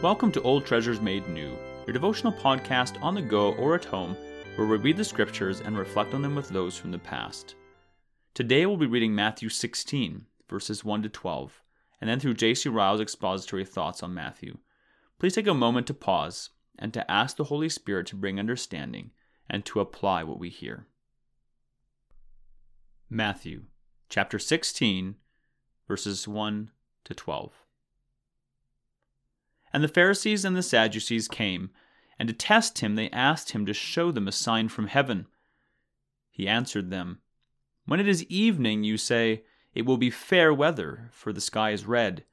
Welcome to Old Treasures Made New, your devotional podcast on the go or at home, where we read the scriptures and reflect on them with those from the past. Today we'll be reading Matthew 16, verses 1 to 12, and then through J.C. Ryle's expository thoughts on Matthew. Please take a moment to pause and to ask the Holy Spirit to bring understanding and to apply what we hear. Matthew chapter 16, verses 1 to 12. And the Pharisees and the Sadducees came, and to test him they asked him to show them a sign from heaven. He answered them, When it is evening, you say, It will be fair weather, for the sky is red.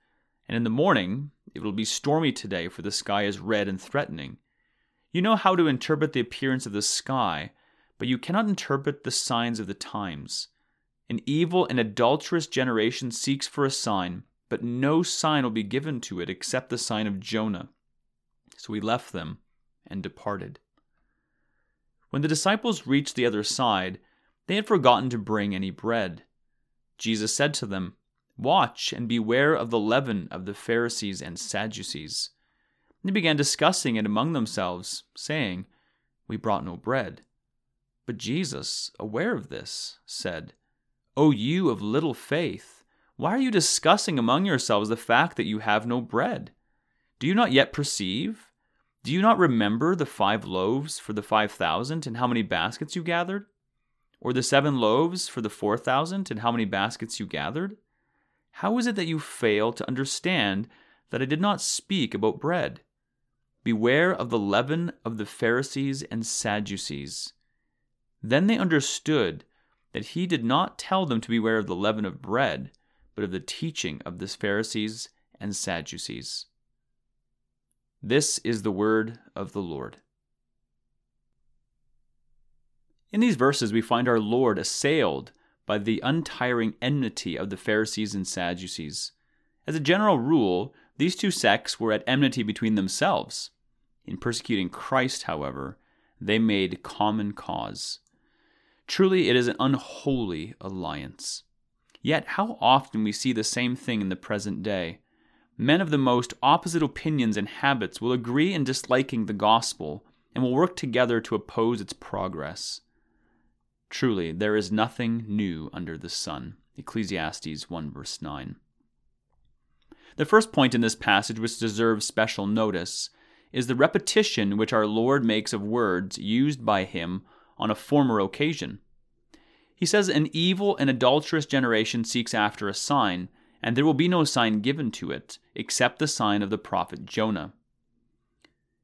And in the morning, It will be stormy today, for the sky is red and threatening. You know how to interpret the appearance of the sky, but you cannot interpret the signs of the times. An evil and adulterous generation seeks for a sign but no sign will be given to it except the sign of Jonah. So he left them and departed. When the disciples reached the other side, they had forgotten to bring any bread. Jesus said to them, Watch and beware of the leaven of the Pharisees and Sadducees. They began discussing it among themselves, saying, We brought no bread. But Jesus, aware of this, said, O you of little faith, why are you discussing among yourselves the fact that you have no bread? Do you not yet perceive? Do you not remember the five loaves for the five thousand and how many baskets you gathered? Or the seven loaves for the four thousand and how many baskets you gathered? How is it that you fail to understand that I did not speak about bread? Beware of the leaven of the Pharisees and Sadducees. Then they understood that he did not tell them to beware of the leaven of bread but of the teaching of the Pharisees and Sadducees. This is the word of the Lord. In these verses, we find our Lord assailed by the untiring enmity of the Pharisees and Sadducees. As a general rule, these two sects were at enmity between themselves. In persecuting Christ, however, they made common cause. Truly, it is an unholy alliance. Yet, how often we see the same thing in the present day. Men of the most opposite opinions and habits will agree in disliking the gospel and will work together to oppose its progress. Truly, there is nothing new under the sun. Ecclesiastes 1 verse 9. The first point in this passage which deserves special notice is the repetition which our Lord makes of words used by him on a former occasion. He says, An evil and adulterous generation seeks after a sign, and there will be no sign given to it, except the sign of the prophet Jonah.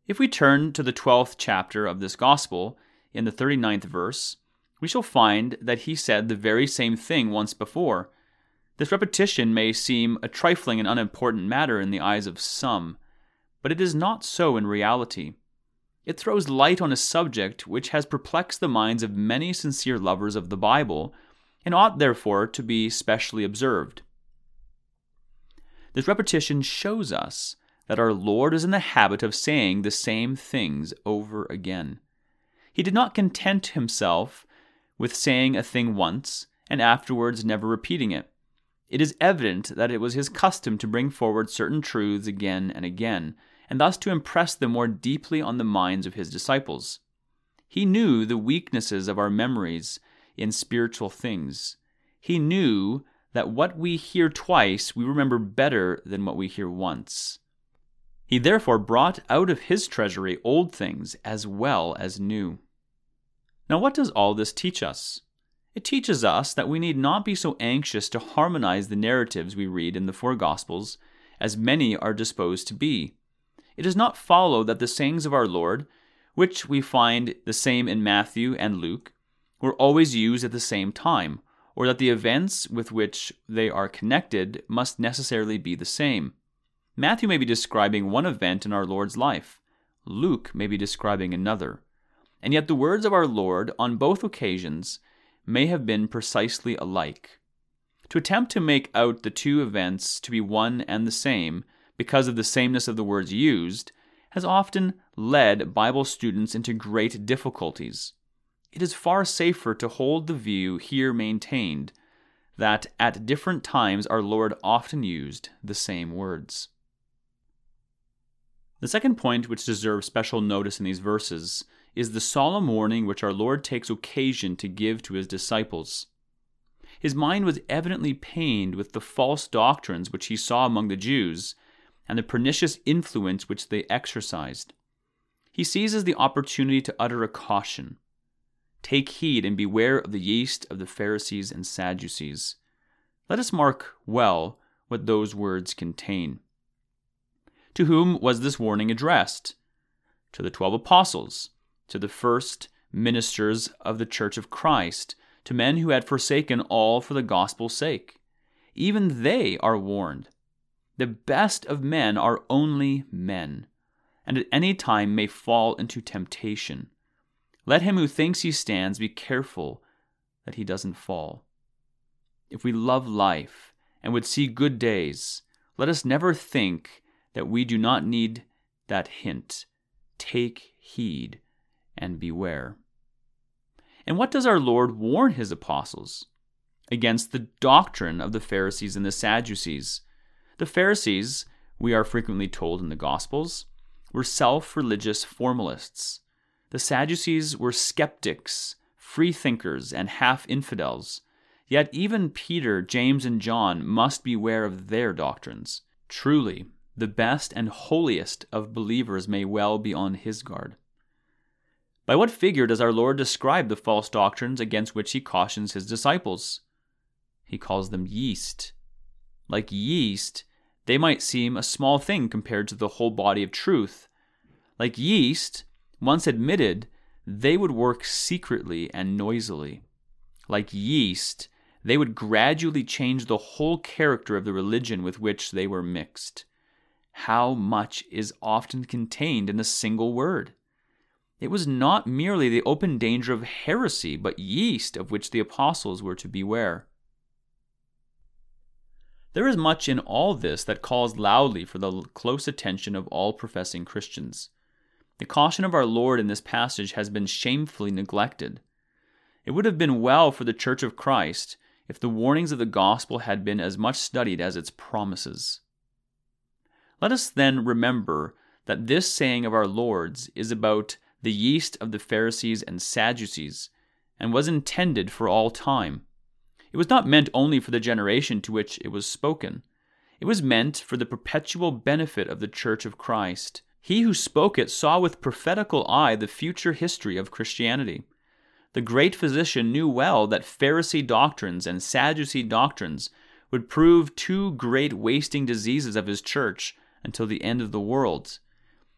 If we turn to the 12th chapter of this gospel, in the 39th verse, we shall find that he said the very same thing once before. This repetition may seem a trifling and unimportant matter in the eyes of some, but it is not so in reality. It throws light on a subject which has perplexed the minds of many sincere lovers of the Bible, and ought therefore to be specially observed. This repetition shows us that our Lord is in the habit of saying the same things over again. He did not content himself with saying a thing once and afterwards never repeating it. It is evident that it was his custom to bring forward certain truths again and again, and thus to impress them more deeply on the minds of his disciples. He knew the weaknesses of our memories in spiritual things. He knew that what we hear twice we remember better than what we hear once. He therefore brought out of his treasury old things as well as new. Now, what does all this teach us? It teaches us that we need not be so anxious to harmonize the narratives we read in the four Gospels as many are disposed to be it does not follow that the sayings of our Lord, which we find the same in Matthew and Luke, were always used at the same time, or that the events with which they are connected must necessarily be the same. Matthew may be describing one event in our Lord's life, Luke may be describing another, and yet the words of our Lord on both occasions may have been precisely alike. To attempt to make out the two events to be one and the same because of the sameness of the words used, has often led Bible students into great difficulties. It is far safer to hold the view here maintained that at different times our Lord often used the same words. The second point, which deserves special notice in these verses, is the solemn warning which our Lord takes occasion to give to his disciples. His mind was evidently pained with the false doctrines which he saw among the Jews and the pernicious influence which they exercised. He seizes the opportunity to utter a caution. Take heed and beware of the yeast of the Pharisees and Sadducees. Let us mark well what those words contain. To whom was this warning addressed? To the twelve apostles, to the first ministers of the Church of Christ, to men who had forsaken all for the gospel's sake. Even they are warned. The best of men are only men, and at any time may fall into temptation. Let him who thinks he stands be careful that he doesn't fall. If we love life and would see good days, let us never think that we do not need that hint. Take heed and beware. And what does our Lord warn his apostles? Against the doctrine of the Pharisees and the Sadducees. The Pharisees, we are frequently told in the Gospels, were self religious formalists. The Sadducees were skeptics, freethinkers, and half infidels. Yet even Peter, James, and John must beware of their doctrines. Truly, the best and holiest of believers may well be on his guard. By what figure does our Lord describe the false doctrines against which he cautions his disciples? He calls them yeast. Like yeast, they might seem a small thing compared to the whole body of truth. Like yeast, once admitted, they would work secretly and noisily. Like yeast, they would gradually change the whole character of the religion with which they were mixed. How much is often contained in a single word? It was not merely the open danger of heresy, but yeast of which the apostles were to beware. There is much in all this that calls loudly for the close attention of all professing Christians. The caution of our Lord in this passage has been shamefully neglected. It would have been well for the Church of Christ if the warnings of the gospel had been as much studied as its promises. Let us then remember that this saying of our Lord's is about the yeast of the Pharisees and Sadducees, and was intended for all time. It was not meant only for the generation to which it was spoken. It was meant for the perpetual benefit of the Church of Christ. He who spoke it saw with prophetical eye the future history of Christianity. The great physician knew well that Pharisee doctrines and Sadducee doctrines would prove two great wasting diseases of his church until the end of the world.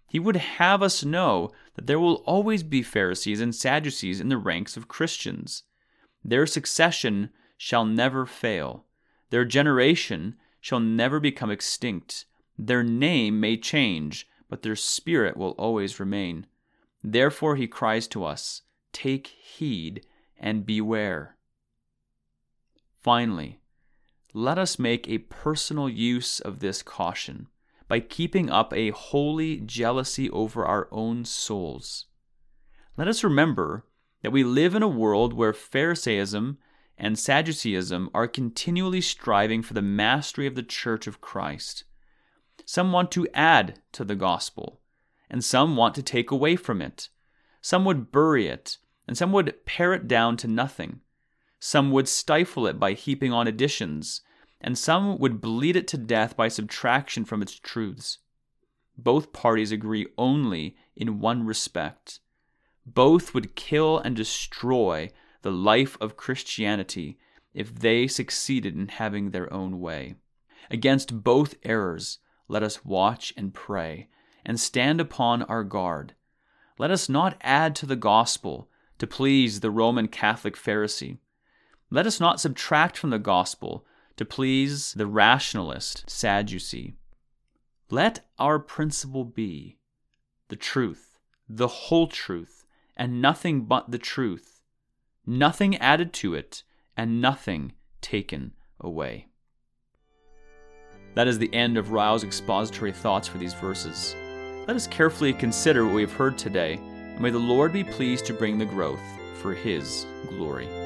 He would have us know that there will always be Pharisees and Sadducees in the ranks of Christians. Their succession shall never fail. Their generation shall never become extinct. Their name may change, but their spirit will always remain. Therefore he cries to us, Take heed and beware. Finally, let us make a personal use of this caution by keeping up a holy jealousy over our own souls. Let us remember that we live in a world where Pharisaism and Sadduceeism are continually striving for the mastery of the Church of Christ. Some want to add to the gospel, and some want to take away from it. Some would bury it, and some would pare it down to nothing. Some would stifle it by heaping on additions, and some would bleed it to death by subtraction from its truths. Both parties agree only in one respect. Both would kill and destroy the life of Christianity if they succeeded in having their own way. Against both errors, let us watch and pray, and stand upon our guard. Let us not add to the gospel to please the Roman Catholic Pharisee. Let us not subtract from the gospel to please the rationalist Sadducee. Let our principle be the truth, the whole truth, and nothing but the truth, nothing added to it, and nothing taken away. That is the end of Ryle's expository thoughts for these verses. Let us carefully consider what we have heard today, and may the Lord be pleased to bring the growth for His glory.